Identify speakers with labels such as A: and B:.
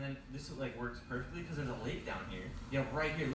A: and then this like works perfectly because there's a lake down here. Yeah, right here.